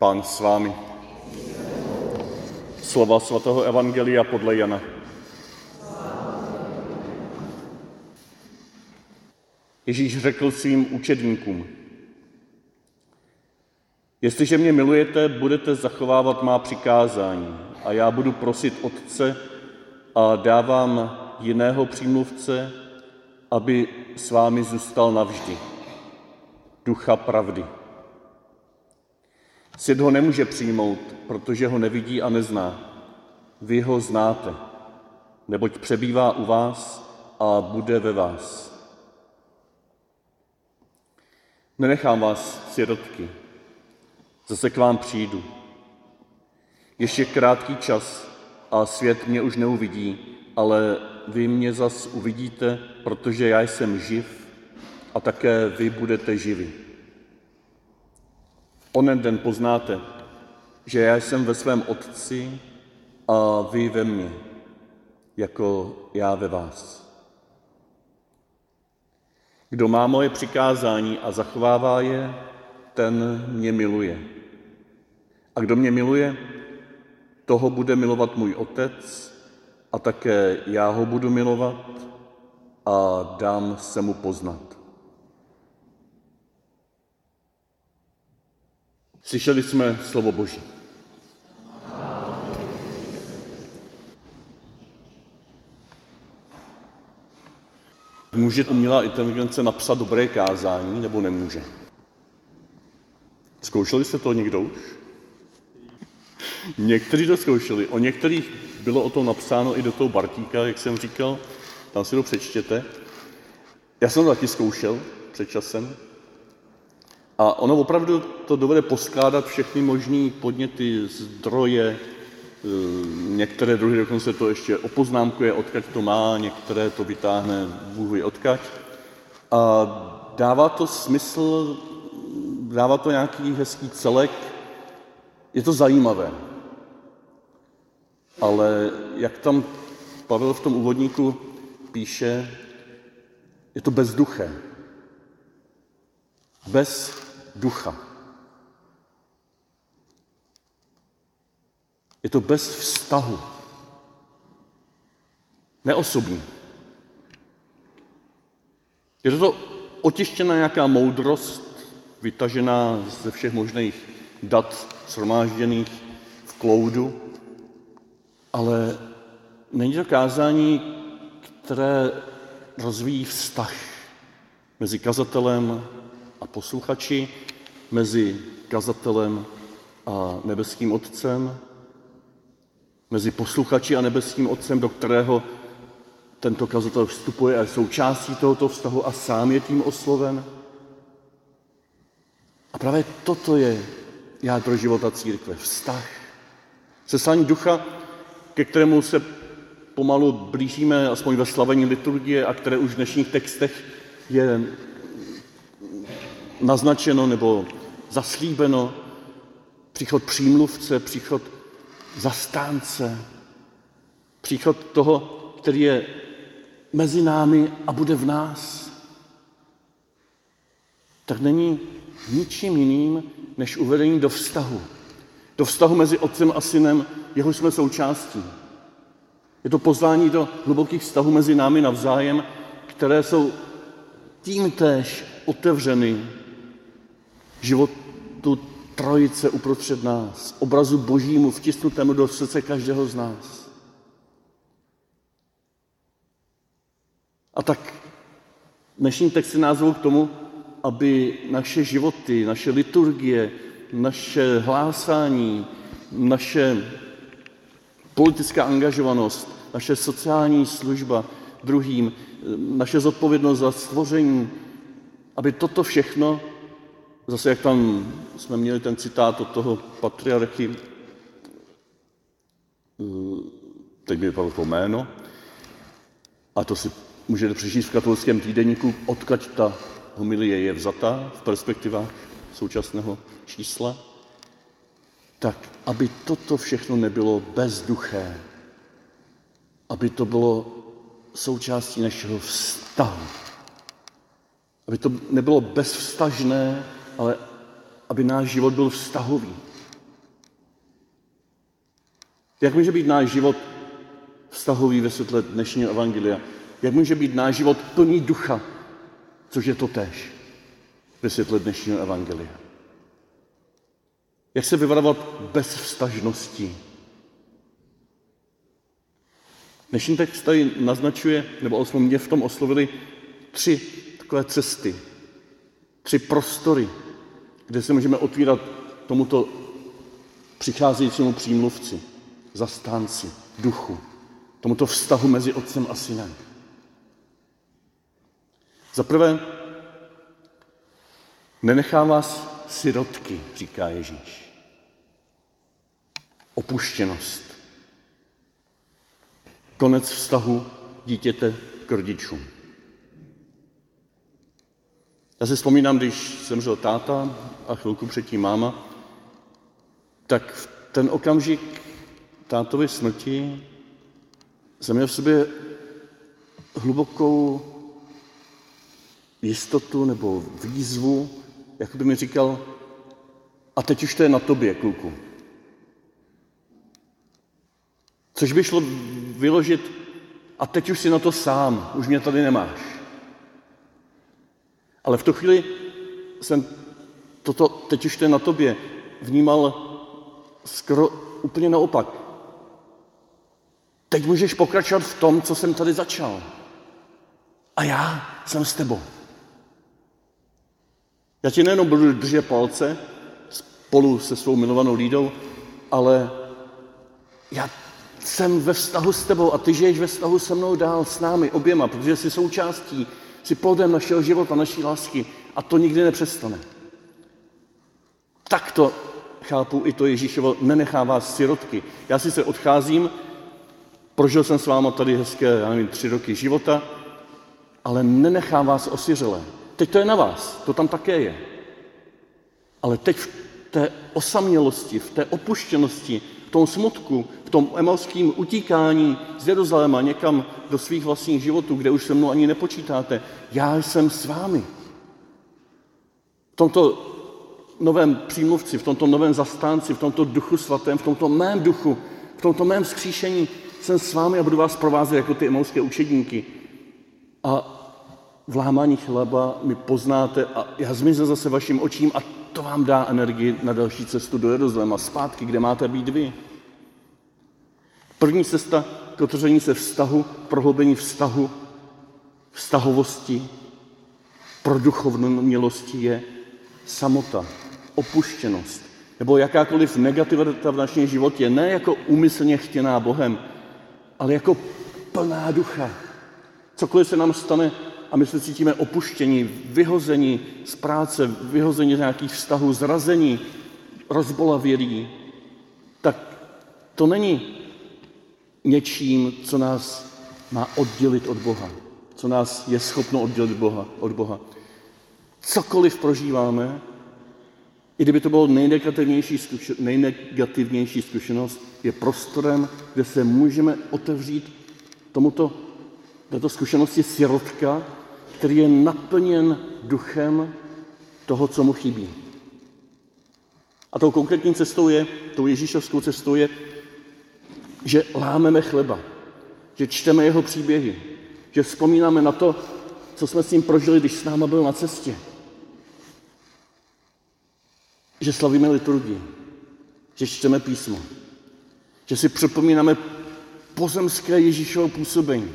Pán s vámi. Slova svatého Evangelia podle Jana. Ježíš řekl svým učedníkům, jestliže mě milujete, budete zachovávat má přikázání a já budu prosit Otce a dávám jiného přímluvce, aby s vámi zůstal navždy. Ducha pravdy. Svět ho nemůže přijmout, protože ho nevidí a nezná. Vy ho znáte, neboť přebývá u vás a bude ve vás. Nenechám vás sirotky, zase k vám přijdu. Ještě krátký čas a svět mě už neuvidí, ale vy mě zas uvidíte, protože já jsem živ a také vy budete živi. Onen den poznáte, že já jsem ve svém Otci a vy ve mně, jako já ve vás. Kdo má moje přikázání a zachovává je, ten mě miluje. A kdo mě miluje, toho bude milovat můj Otec a také já ho budu milovat a dám se mu poznat. Slyšeli jsme slovo Boží. Může umělá inteligence napsat dobré kázání, nebo nemůže? Zkoušeli jste to někdo už? Někteří to zkoušeli. O některých bylo o tom napsáno i do toho Bartíka, jak jsem říkal. Tam si to přečtěte. Já jsem to taky zkoušel před časem. A ono opravdu to dovede poskládat všechny možné podněty, zdroje, eh, některé druhy dokonce to ještě opoznámkuje, odkaď to má, některé to vytáhne vůj odkaď. A dává to smysl, dává to nějaký hezký celek, je to zajímavé. Ale jak tam Pavel v tom úvodníku píše, je to bezduché. Bez ducha. Je to bez vztahu. Neosobní. Je to otištěná nějaká moudrost, vytažená ze všech možných dat shromážděných v kloudu, ale není to kázání, které rozvíjí vztah mezi kazatelem a posluchači, mezi kazatelem a nebeským Otcem, mezi posluchači a nebeským Otcem, do kterého tento kazatel vstupuje a je součástí tohoto vztahu a sám je tím osloven. A právě toto je jádro života církve, vztah. Seslání ducha, ke kterému se pomalu blížíme, aspoň ve slavení liturgie, a které už v dnešních textech je naznačeno nebo zaslíbeno, příchod přímluvce, příchod zastánce, příchod toho, který je mezi námi a bude v nás, tak není ničím jiným, než uvedení do vztahu. Do vztahu mezi otcem a synem, jeho jsme součástí. Je to pozvání do hlubokých vztahů mezi námi navzájem, které jsou tím též otevřeny životu trojice uprostřed nás, obrazu božímu vtisnutému do srdce každého z nás. A tak dnešní texty nás k tomu, aby naše životy, naše liturgie, naše hlásání, naše politická angažovanost, naše sociální služba druhým, naše zodpovědnost za stvoření, aby toto všechno Zase jak tam jsme měli ten citát od toho patriarchy, eh, teď mi vypadlo to jméno, a to si můžete přečíst v katolickém týdeníku, odkaď ta homilie je vzata v perspektivách současného čísla, tak aby toto všechno nebylo bezduché, aby to bylo součástí našeho vztahu, aby to nebylo bezvztažné, ale aby náš život byl vztahový. Jak může být náš život vztahový ve světle dnešního evangelia? Jak může být náš život plný ducha, což je to tež ve světle dnešního evangelia? Jak se vyvarovat bez vztažností? Dnešní text tady naznačuje, nebo mě v tom oslovili, tři takové cesty, tři prostory, kde se můžeme otvírat tomuto přicházejícímu přímluvci, zastánci, duchu, tomuto vztahu mezi otcem a synem. Za prvé, nenechá vás sirotky, říká Ježíš. Opuštěnost. Konec vztahu dítěte k rodičům. Já si vzpomínám, když zemřel táta a chvilku předtím máma, tak v ten okamžik tátovy smrti jsem měl v sobě hlubokou jistotu nebo výzvu, jak by mi říkal, a teď už to je na tobě, kluku. Což by šlo vyložit, a teď už si na to sám, už mě tady nemáš. Ale v tu chvíli jsem toto, teď už to je na tobě, vnímal skoro úplně naopak. Teď můžeš pokračovat v tom, co jsem tady začal. A já jsem s tebou. Já ti nejenom budu držet palce spolu se svou milovanou lídou, ale já jsem ve vztahu s tebou a ty žiješ ve vztahu se mnou dál, s námi, oběma, protože jsi součástí, jsi plodem našeho života, naší lásky a to nikdy nepřestane. Tak to chápu i to Ježíšovo, nenechá vás sirotky. Já si se odcházím, prožil jsem s váma tady hezké, já nevím, tři roky života, ale nenechá vás osiřelé. Teď to je na vás, to tam také je. Ale teď v té osamělosti, v té opuštěnosti, v tom smutku, v tom emalském utíkání z Jeruzaléma někam do svých vlastních životů, kde už se mnou ani nepočítáte, já jsem s vámi. V tomto novém přímluvci, v tomto novém zastánci, v tomto duchu svatém, v tomto mém duchu, v tomto mém skříšení jsem s vámi a budu vás provázet jako ty emalské učedníky. A v lámání chleba mi poznáte a já zmizím zase vašim očím a to vám dá energii na další cestu do Jeruzaléma, zpátky, kde máte být vy. První cesta k otevření se vztahu, prohloubení vztahu, vztahovosti, pro milosti je samota, opuštěnost, nebo jakákoliv negativita v našem životě, ne jako úmyslně chtěná Bohem, ale jako plná ducha. Cokoliv se nám stane, a my se cítíme opuštění, vyhození z práce, vyhození z nějakých vztahů, zrazení, rozbolavělí, tak to není něčím, co nás má oddělit od Boha, co nás je schopno oddělit Boha, od Boha. Cokoliv prožíváme, i kdyby to bylo nejnegativnější, zkušen, nejnegativnější zkušenost, je prostorem, kde se můžeme otevřít tomuto, této zkušenosti sirotka, který je naplněn duchem toho, co mu chybí. A tou konkrétní cestou je, tou Ježíšovskou cestou je, že lámeme chleba, že čteme jeho příběhy, že vzpomínáme na to, co jsme s ním prožili, když s náma byl na cestě. Že slavíme liturgii, že čteme písmo, že si připomínáme pozemské Ježíšovo působení.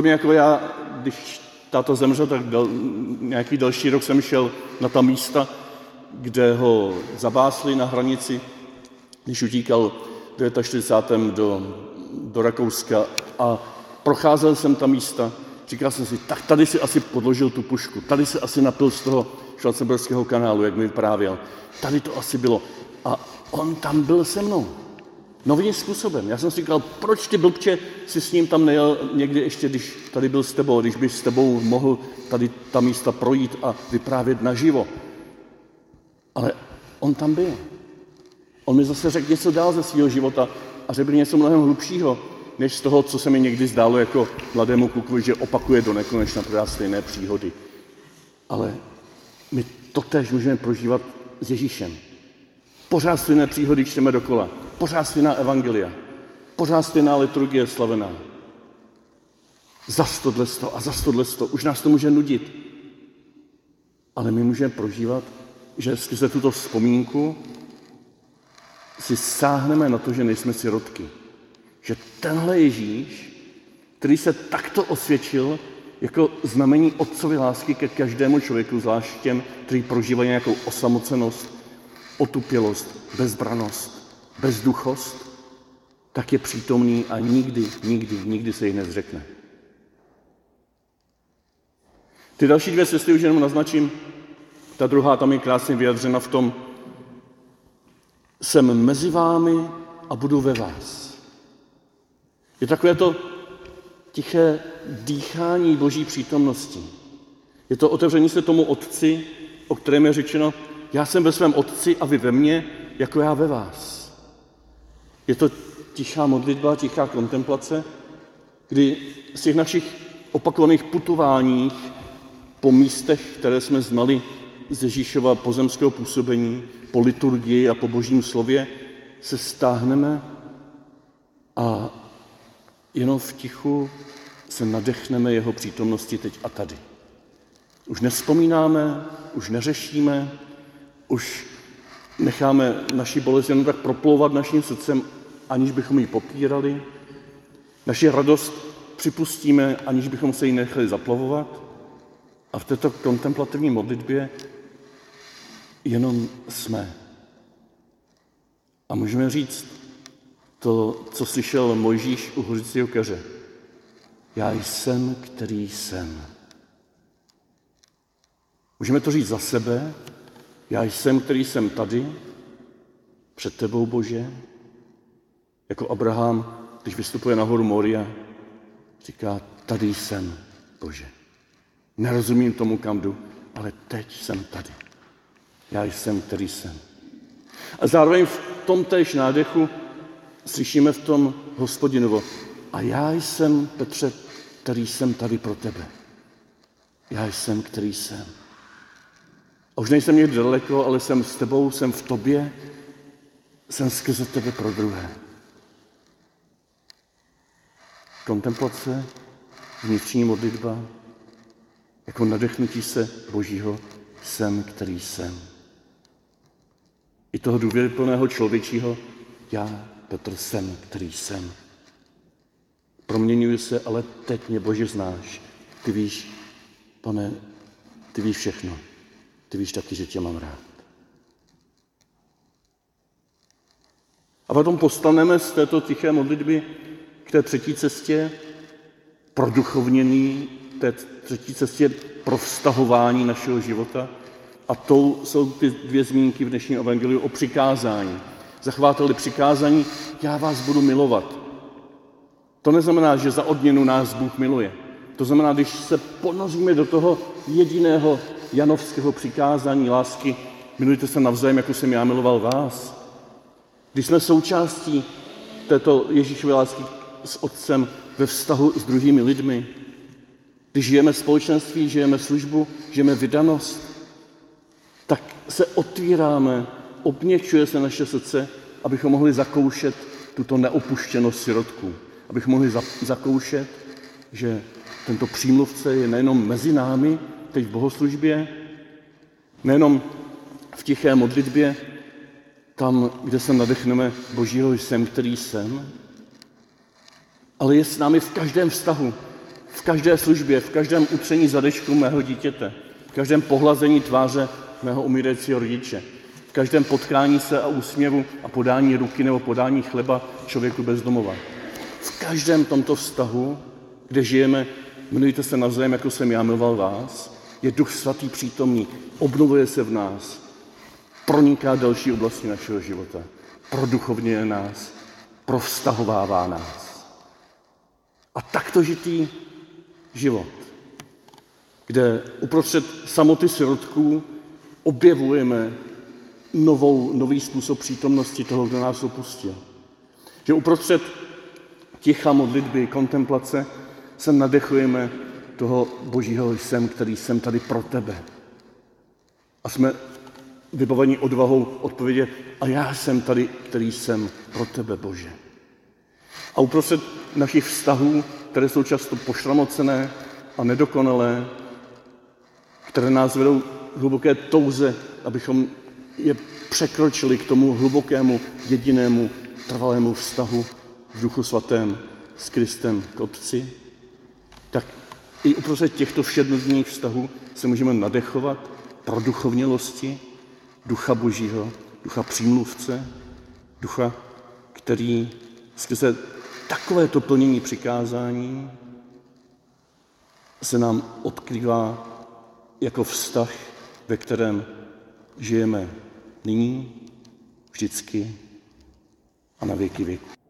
Mě jako já, když táta zemřel, tak dal, nějaký další rok jsem šel na ta místa, kde ho zabásli na hranici, když utíkal v 49. do, do Rakouska a procházel jsem ta místa, říkal jsem si, tak tady si asi podložil tu pušku, tady si asi napil z toho Schwarzenberského kanálu, jak mi vyprávěl. Tady to asi bylo. A on tam byl se mnou. Novým způsobem. Já jsem si říkal, proč ty blbče si s ním tam nejel někdy ještě, když tady byl s tebou, když by s tebou mohl tady ta místa projít a vyprávět naživo. Ale on tam byl. On mi zase řekl něco dál ze svého života a řekl něco mnohem hlubšího, než z toho, co se mi někdy zdálo jako mladému klukovi, že opakuje do nekonečna pořád stejné příhody. Ale my to tež můžeme prožívat s Ježíšem. Pořád stejné příhody čteme dokola. Pořád stejná evangelia. Pořád stejná liturgie slavená. Za tohle a za tohle. Už nás to může nudit. Ale my můžeme prožívat, že skrze tuto vzpomínku si sáhneme na to, že nejsme sirotky. Že tenhle Ježíš, který se takto osvědčil jako znamení otcovy lásky ke každému člověku, zvlášť těm, kteří prožívají nějakou osamocenost, otupělost, bezbranost, bezduchost, tak je přítomný a nikdy, nikdy, nikdy se jich nezřekne. Ty další dvě cesty už jenom naznačím. Ta druhá tam je krásně vyjadřena v tom, jsem mezi vámi a budu ve vás. Je takové to tiché dýchání Boží přítomnosti. Je to otevření se tomu Otci, o kterém je řečeno, já jsem ve svém Otci a vy ve mně, jako já ve vás. Je to tichá modlitba, tichá kontemplace, kdy z těch našich opakovaných putováních po místech, které jsme znali z Ježíšova pozemského působení, po liturgii a po božím slově, se stáhneme a jenom v tichu se nadechneme jeho přítomnosti teď a tady. Už nespomínáme, už neřešíme, už necháme naši bolest jenom tak proplouvat naším srdcem, aniž bychom ji popírali. Naši radost připustíme, aniž bychom se jí nechali zaplavovat. A v této kontemplativní modlitbě jenom jsme. A můžeme říct to, co slyšel Mojžíš u hořícího keře. Já jsem, který jsem. Můžeme to říct za sebe. Já jsem, který jsem tady, před tebou, Bože. Jako Abraham, když vystupuje nahoru Moria, říká, tady jsem, Bože. Nerozumím tomu, kam jdu, ale teď jsem tady. Já jsem, který jsem. A zároveň v tom též nádechu slyšíme v tom hospodinovo. A já jsem, Petře, který jsem tady pro tebe. Já jsem, který jsem. A už nejsem někde daleko, ale jsem s tebou, jsem v tobě, jsem skrze tebe pro druhé. Kontemplace, vnitřní modlitba, jako nadechnutí se Božího jsem, který jsem. I toho důvěryplného člověčího, já, Petr, jsem, který jsem. Proměňuji se, ale teď mě Bože znáš. Ty víš, pane, ty víš všechno. Ty víš taky, že tě mám rád. A potom postaneme z této tiché modlitby k té třetí cestě, duchovnění, té třetí cestě pro vztahování našeho života. A to jsou ty dvě zmínky v dnešním evangeliu o přikázání. Zachváteli přikázání, já vás budu milovat. To neznamená, že za odměnu nás Bůh miluje. To znamená, když se ponoříme do toho jediného janovského přikázání lásky, milujte se navzájem, jako jsem já miloval vás. Když jsme součástí této Ježíšové lásky s Otcem ve vztahu s druhými lidmi, když žijeme společenství, žijeme službu, žijeme vydanost, tak se otvíráme, obněčuje se naše srdce, abychom mohli zakoušet tuto neopuštěnost sirotků. Abychom mohli zakoušet, že tento přímluvce je nejenom mezi námi, teď v bohoslužbě, nejenom v tiché modlitbě, tam, kde se nadechneme Božího jsem, který jsem, ale je s námi v každém vztahu, v každé službě, v každém utření zadečku mého dítěte, v každém pohlazení tváře mého umírajícího rodiče, v každém potkání se a úsměvu a podání ruky nebo podání chleba člověku bez domova. V každém tomto vztahu, kde žijeme, milujte se navzájem, jako jsem já miloval vás, je Duch Svatý přítomný, obnovuje se v nás, proniká další oblasti našeho života, produchovně nás, provztahovává nás. A takto žitý život, kde uprostřed samoty sirotků objevujeme novou, nový způsob přítomnosti toho, kdo nás opustil. Že uprostřed ticha modlitby, kontemplace se nadechujeme toho božího jsem, který jsem tady pro tebe. A jsme vybavení odvahou odpovědět, a já jsem tady, který jsem pro tebe, Bože. A uprostřed našich vztahů, které jsou často pošramocené a nedokonalé, které nás vedou hluboké touze, abychom je překročili k tomu hlubokému, jedinému, trvalému vztahu v Duchu Svatém s Kristem k Otci, i uprostřed těchto všednodenních vztahů se můžeme nadechovat pro duchovnělosti, ducha Božího, ducha přímluvce, ducha, který skrze takovéto plnění přikázání se nám odkrývá jako vztah, ve kterém žijeme nyní, vždycky a na věky věku.